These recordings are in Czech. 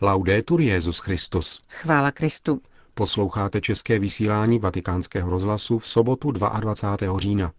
Laudetur Jezus Christus. Chvála Kristu. Posloucháte české vysílání Vatikánského rozhlasu v sobotu 22. října.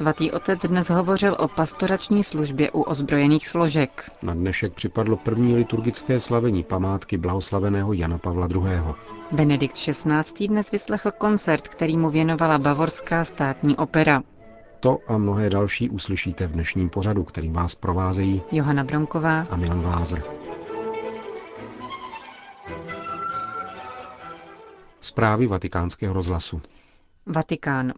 Svatý otec dnes hovořil o pastorační službě u ozbrojených složek. Na dnešek připadlo první liturgické slavení památky blahoslaveného Jana Pavla II. Benedikt XVI. dnes vyslechl koncert, který mu věnovala Bavorská státní opera. To a mnohé další uslyšíte v dnešním pořadu, kterým vás provázejí Johana Bronková a Milan Glázer. Zprávy vatikánského rozhlasu. Vatikán.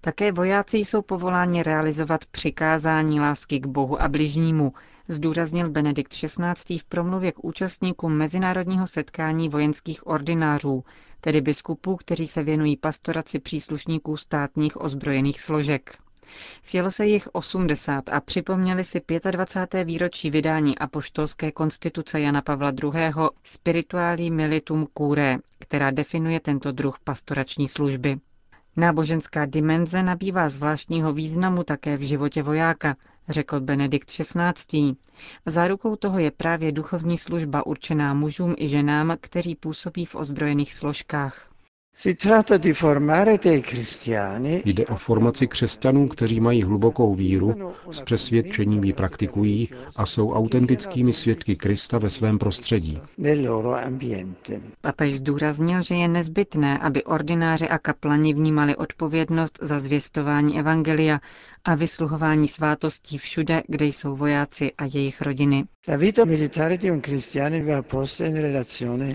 Také vojáci jsou povoláni realizovat přikázání lásky k Bohu a bližnímu, zdůraznil Benedikt XVI. v promluvě k účastníkům mezinárodního setkání vojenských ordinářů, tedy biskupů, kteří se věnují pastoraci příslušníků státních ozbrojených složek. Sjelo se jich 80 a připomněli si 25. výročí vydání apoštolské konstituce Jana Pavla II. Spirituali Militum Cure, která definuje tento druh pastorační služby. Náboženská dimenze nabývá zvláštního významu také v životě vojáka, řekl Benedikt XVI. Zárukou toho je právě duchovní služba určená mužům i ženám, kteří působí v ozbrojených složkách. Jde o formaci křesťanů, kteří mají hlubokou víru, s přesvědčením ji praktikují a jsou autentickými svědky Krista ve svém prostředí. Papež zdůraznil, že je nezbytné, aby ordináři a kaplani vnímali odpovědnost za zvěstování evangelia a vysluhování svátostí všude, kde jsou vojáci a jejich rodiny.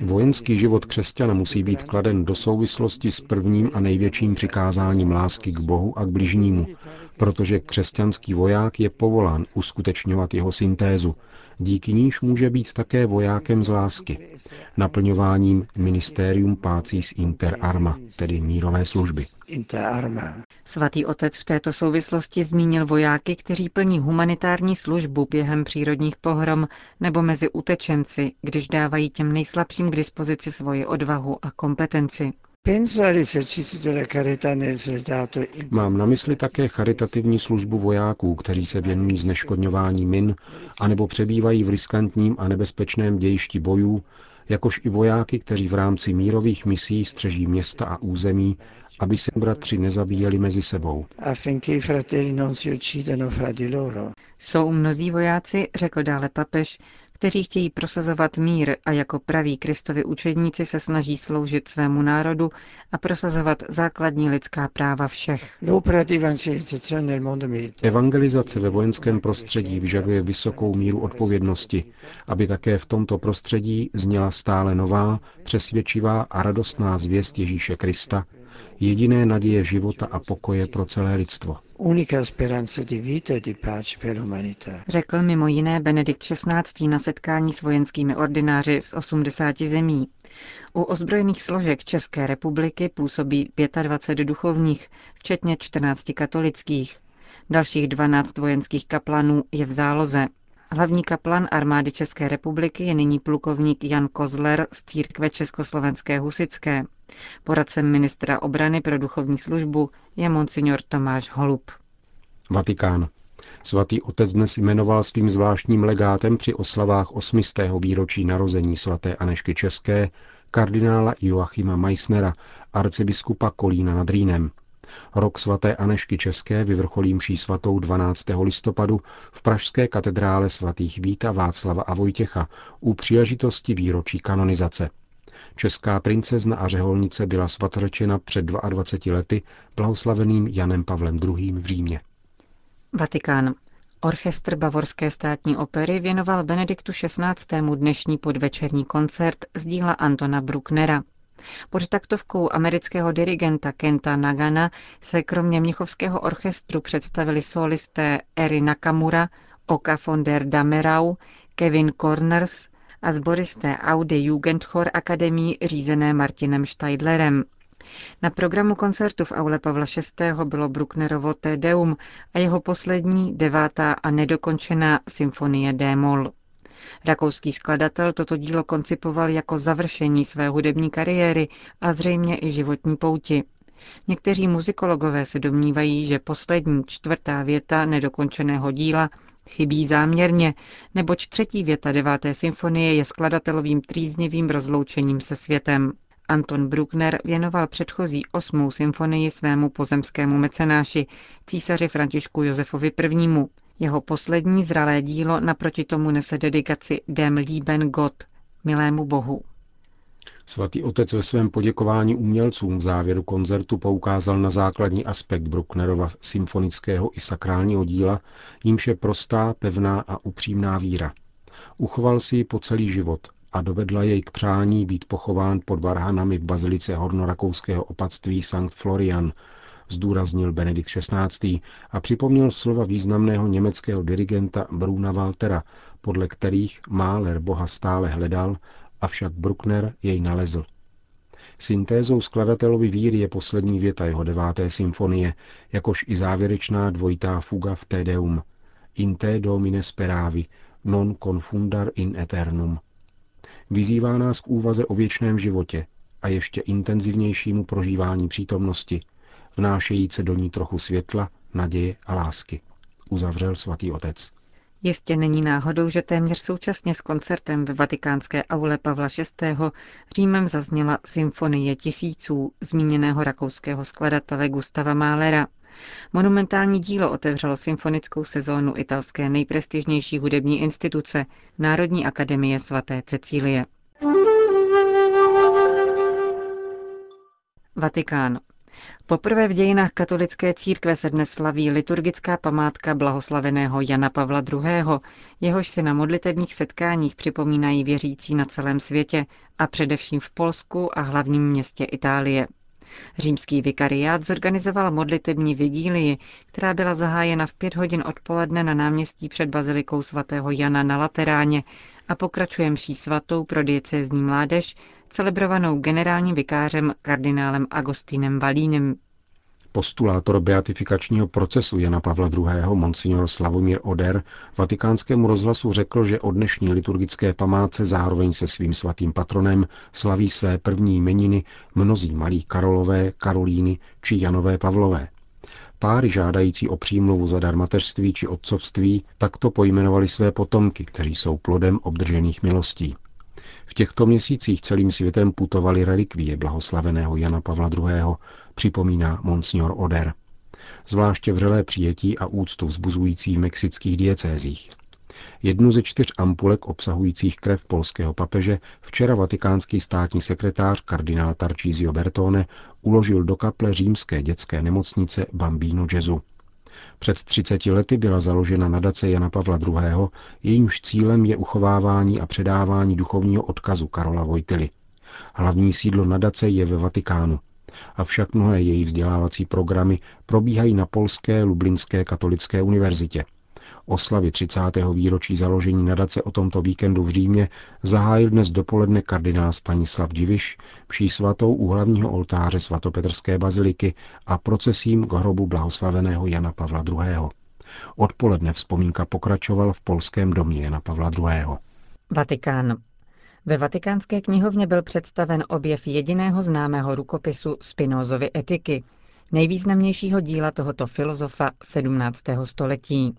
Vojenský život křesťana musí být kladen do souvislosti s prvním a největším přikázáním lásky k Bohu a k bližnímu, protože křesťanský voják je povolán uskutečňovat jeho syntézu, díky níž může být také vojákem z lásky, naplňováním ministerium pácis inter arma, tedy mírové služby. Svatý otec v této souvislosti zmínil vojáky, kteří plní humanitární službu během přírodních pohrom nebo mezi utečenci, když dávají těm nejslabším k dispozici svoji odvahu a kompetenci. Mám na mysli také charitativní službu vojáků, kteří se věnují zneškodňování min, anebo přebývají v riskantním a nebezpečném dějišti bojů, jakož i vojáky, kteří v rámci mírových misí střeží města a území, aby se bratři nezabíjeli mezi sebou. Jsou mnozí vojáci, řekl dále papež, kteří chtějí prosazovat mír a jako praví Kristovi učedníci se snaží sloužit svému národu a prosazovat základní lidská práva všech. Evangelizace ve vojenském prostředí vyžaduje vysokou míru odpovědnosti, aby také v tomto prostředí zněla stále nová, přesvědčivá a radostná zvěst Ježíše Krista, jediné naděje života a pokoje pro celé lidstvo. Řekl mimo jiné Benedikt XVI. na setkání s vojenskými ordináři z 80 zemí. U ozbrojených složek České republiky působí 25 duchovních, včetně 14 katolických. Dalších 12 vojenských kaplanů je v záloze. Hlavní kaplan armády České republiky je nyní plukovník Jan Kozler z církve Československé husické. Poradcem ministra obrany pro duchovní službu je monsignor Tomáš Holub. Vatikán. Svatý otec dnes jmenoval svým zvláštním legátem při oslavách 8. výročí narození svaté Anešky České kardinála Joachima Meissnera, arcibiskupa Kolína nad Rýnem. Rok svaté Anešky České vyvrcholí mší svatou 12. listopadu v Pražské katedrále svatých Víta, Václava a Vojtěcha u příležitosti výročí kanonizace. Česká princezna a řeholnice byla svatořečena před 22 lety blahoslaveným Janem Pavlem II. v Římě. Vatikán. Orchestr Bavorské státní opery věnoval Benediktu XVI. dnešní podvečerní koncert z díla Antona Brucknera. Pod taktovkou amerického dirigenta Kenta Nagana se kromě Mnichovského orchestru představili solisté Eri Nakamura, Oka von der Damerau, Kevin Corners a zboristé Audi Jugendchor Akademii řízené Martinem Steidlerem. Na programu koncertu v aule Pavla VI. bylo Brucknerovo Deum a jeho poslední, devátá a nedokončená symfonie D-moll. Rakouský skladatel toto dílo koncipoval jako završení své hudební kariéry a zřejmě i životní pouti. Někteří muzikologové se domnívají, že poslední čtvrtá věta nedokončeného díla chybí záměrně, neboť třetí věta deváté symfonie je skladatelovým trýznivým rozloučením se světem. Anton Bruckner věnoval předchozí osmou symfonii svému pozemskému mecenáši, císaři Františku Josefovi I. Jeho poslední zralé dílo naproti tomu nese dedikaci Dem lieben Gott, milému bohu. Svatý otec ve svém poděkování umělcům v závěru koncertu poukázal na základní aspekt Brucknerova symfonického i sakrálního díla, jímž je prostá, pevná a upřímná víra. Uchoval si ji po celý život a dovedla jej k přání být pochován pod varhanami v bazilice hornorakouského opatství St. Florian, zdůraznil Benedikt XVI. a připomněl slova významného německého dirigenta Bruna Waltera, podle kterých Máler Boha stále hledal, avšak Bruckner jej nalezl. Syntézou skladatelovi víry je poslední věta jeho deváté symfonie, jakož i závěrečná dvojitá fuga v Tedeum. In te domine speravi, non confundar in eternum – Vyzývá nás k úvaze o věčném životě a ještě intenzivnějšímu prožívání přítomnosti, vnášejíce do ní trochu světla, naděje a lásky. Uzavřel svatý otec. Jistě není náhodou, že téměř současně s koncertem ve vatikánské aule Pavla VI. Římem zazněla Symfonie tisíců zmíněného rakouského skladatele Gustava Mahlera. Monumentální dílo otevřelo symfonickou sezónu italské nejprestižnější hudební instituce Národní akademie svaté Cecílie. Vatikán. Poprvé v dějinách katolické církve se dnes slaví liturgická památka blahoslaveného Jana Pavla II., jehož si na modlitebních setkáních připomínají věřící na celém světě a především v Polsku a hlavním městě Itálie. Římský vikariát zorganizoval modlitební vigílii, která byla zahájena v pět hodin odpoledne na náměstí před bazilikou svatého Jana na Lateráně a pokračuje mší svatou pro diecézní mládež, celebrovanou generálním vikářem kardinálem Agostínem Valínem. Postulátor beatifikačního procesu Jana Pavla II. monsignor Slavomír Oder vatikánskému rozhlasu řekl, že o dnešní liturgické památce zároveň se svým svatým patronem slaví své první jmeniny mnozí malí Karolové, Karolíny či Janové Pavlové. Páry žádající o přímluvu za dar mateřství či otcovství takto pojmenovali své potomky, kteří jsou plodem obdržených milostí. V těchto měsících celým světem putovali relikvie blahoslaveného Jana Pavla II., připomíná Monsignor Oder. Zvláště vřelé přijetí a úctu vzbuzující v mexických diecézích. Jednu ze čtyř ampulek obsahujících krev polského papeže včera vatikánský státní sekretář kardinál Tarcísio Bertone uložil do kaple římské dětské nemocnice Bambino Gesù. Před 30 lety byla založena nadace Jana Pavla II., jejímž cílem je uchovávání a předávání duchovního odkazu Karola Vojtily. Hlavní sídlo nadace je ve Vatikánu, avšak mnohé její vzdělávací programy probíhají na Polské Lublinské katolické univerzitě – oslavy 30. výročí založení nadace o tomto víkendu v Římě zahájil dnes dopoledne kardinál Stanislav Diviš pší svatou u hlavního oltáře svatopetrské baziliky a procesím k hrobu blahoslaveného Jana Pavla II. Odpoledne vzpomínka pokračoval v polském domě Jana Pavla II. Vatikán. Ve vatikánské knihovně byl představen objev jediného známého rukopisu Spinozovy etiky, nejvýznamnějšího díla tohoto filozofa 17. století.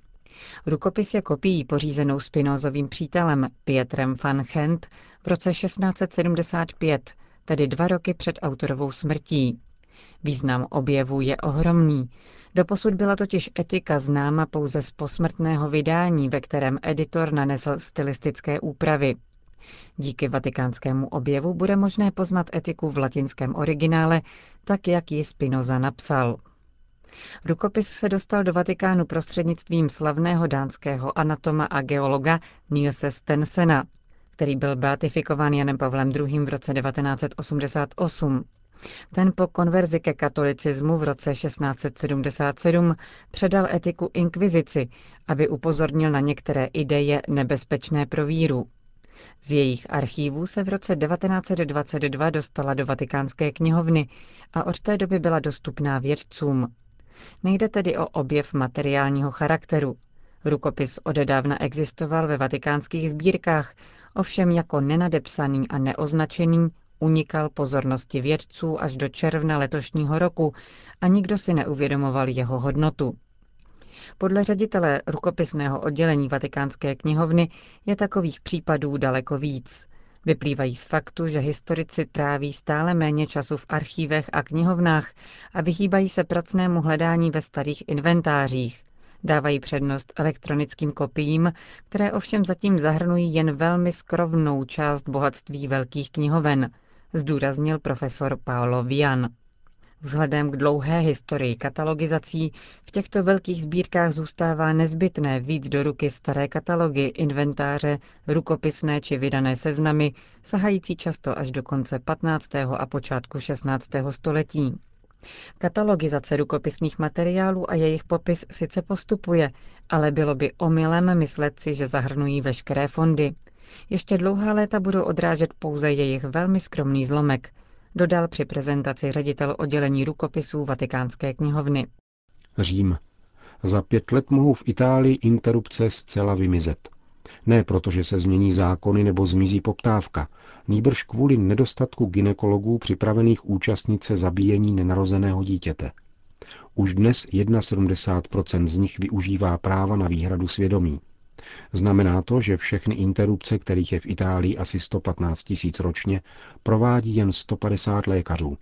Rukopis je kopií pořízenou Spinozovým přítelem Pietrem van Gent v roce 1675, tedy dva roky před autorovou smrtí. Význam objevu je ohromný. Doposud byla totiž etika známa pouze z posmrtného vydání, ve kterém editor nanesl stylistické úpravy. Díky vatikánskému objevu bude možné poznat etiku v latinském originále, tak jak ji Spinoza napsal. Rukopis se dostal do Vatikánu prostřednictvím slavného dánského anatoma a geologa Nielse Stensena, který byl beatifikován Janem Pavlem II. v roce 1988. Ten po konverzi ke katolicismu v roce 1677 předal etiku inkvizici, aby upozornil na některé ideje nebezpečné pro víru. Z jejich archívů se v roce 1922 dostala do vatikánské knihovny a od té doby byla dostupná vědcům. Nejde tedy o objev materiálního charakteru. Rukopis odedávna existoval ve vatikánských sbírkách, ovšem jako nenadepsaný a neoznačený unikal pozornosti vědců až do června letošního roku a nikdo si neuvědomoval jeho hodnotu. Podle ředitele rukopisného oddělení Vatikánské knihovny je takových případů daleko víc. Vyplývají z faktu, že historici tráví stále méně času v archívech a knihovnách a vyhýbají se pracnému hledání ve starých inventářích. Dávají přednost elektronickým kopiím, které ovšem zatím zahrnují jen velmi skrovnou část bohatství velkých knihoven, zdůraznil profesor Paolo Vian. Vzhledem k dlouhé historii katalogizací v těchto velkých sbírkách zůstává nezbytné vzít do ruky staré katalogy, inventáře, rukopisné či vydané seznamy, sahající často až do konce 15. a počátku 16. století. Katalogizace rukopisných materiálů a jejich popis sice postupuje, ale bylo by omylem myslet si, že zahrnují veškeré fondy. Ještě dlouhá léta budou odrážet pouze jejich velmi skromný zlomek, dodal při prezentaci ředitel oddělení rukopisů Vatikánské knihovny. Řím. Za pět let mohou v Itálii interrupce zcela vymizet. Ne proto, že se změní zákony nebo zmizí poptávka, nýbrž kvůli nedostatku ginekologů připravených účastnit se zabíjení nenarozeného dítěte. Už dnes 71% z nich využívá práva na výhradu svědomí. Znamená to, že všechny interrupce, kterých je v Itálii asi 115 tisíc ročně, provádí jen 150 lékařů.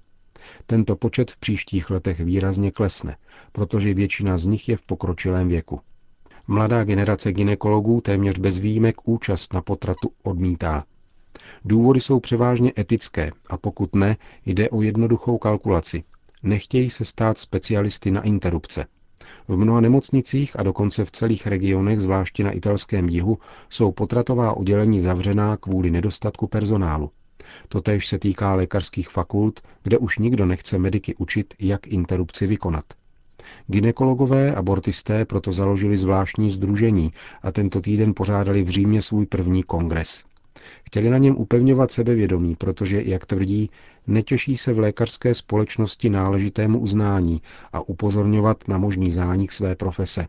Tento počet v příštích letech výrazně klesne, protože většina z nich je v pokročilém věku. Mladá generace ginekologů téměř bez výjimek účast na potratu odmítá. Důvody jsou převážně etické a pokud ne, jde o jednoduchou kalkulaci. Nechtějí se stát specialisty na interrupce – v mnoha nemocnicích a dokonce v celých regionech, zvláště na italském jihu, jsou potratová oddělení zavřená kvůli nedostatku personálu. Totéž se týká lékařských fakult, kde už nikdo nechce mediky učit, jak interrupci vykonat. Ginekologové abortisté proto založili zvláštní združení a tento týden pořádali v Římě svůj první kongres. Chtěli na něm upevňovat sebevědomí, protože, jak tvrdí, netěší se v lékařské společnosti náležitému uznání a upozorňovat na možný zánik své profese.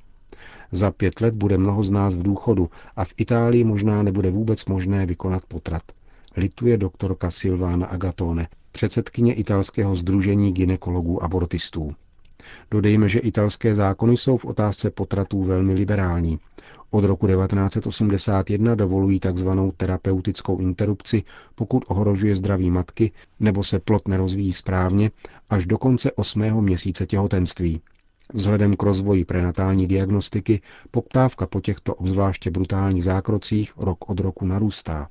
Za pět let bude mnoho z nás v důchodu a v Itálii možná nebude vůbec možné vykonat potrat. Lituje doktorka Silvana Agatone, předsedkyně italského združení ginekologů abortistů. Dodejme, že italské zákony jsou v otázce potratů velmi liberální. Od roku 1981 dovolují tzv. terapeutickou interrupci, pokud ohrožuje zdraví matky nebo se plod nerozvíjí správně, až do konce osmého měsíce těhotenství. Vzhledem k rozvoji prenatální diagnostiky poptávka po těchto obzvláště brutálních zákrocích rok od roku narůstá.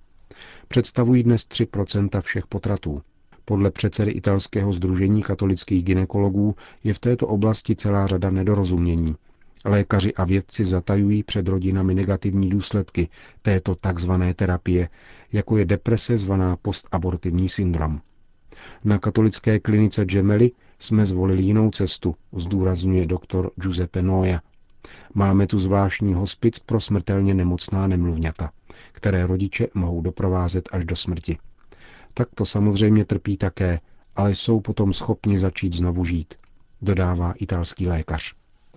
Představují dnes 3% všech potratů. Podle předsedy italského združení katolických ginekologů je v této oblasti celá řada nedorozumění. Lékaři a vědci zatajují před rodinami negativní důsledky této takzvané terapie, jako je deprese zvaná postabortivní syndrom. Na katolické klinice Gemelli jsme zvolili jinou cestu, zdůrazňuje doktor Giuseppe Noia. Máme tu zvláštní hospic pro smrtelně nemocná nemluvňata, které rodiče mohou doprovázet až do smrti tak to samozřejmě trpí také, ale jsou potom schopni začít znovu žít, dodává italský lékař.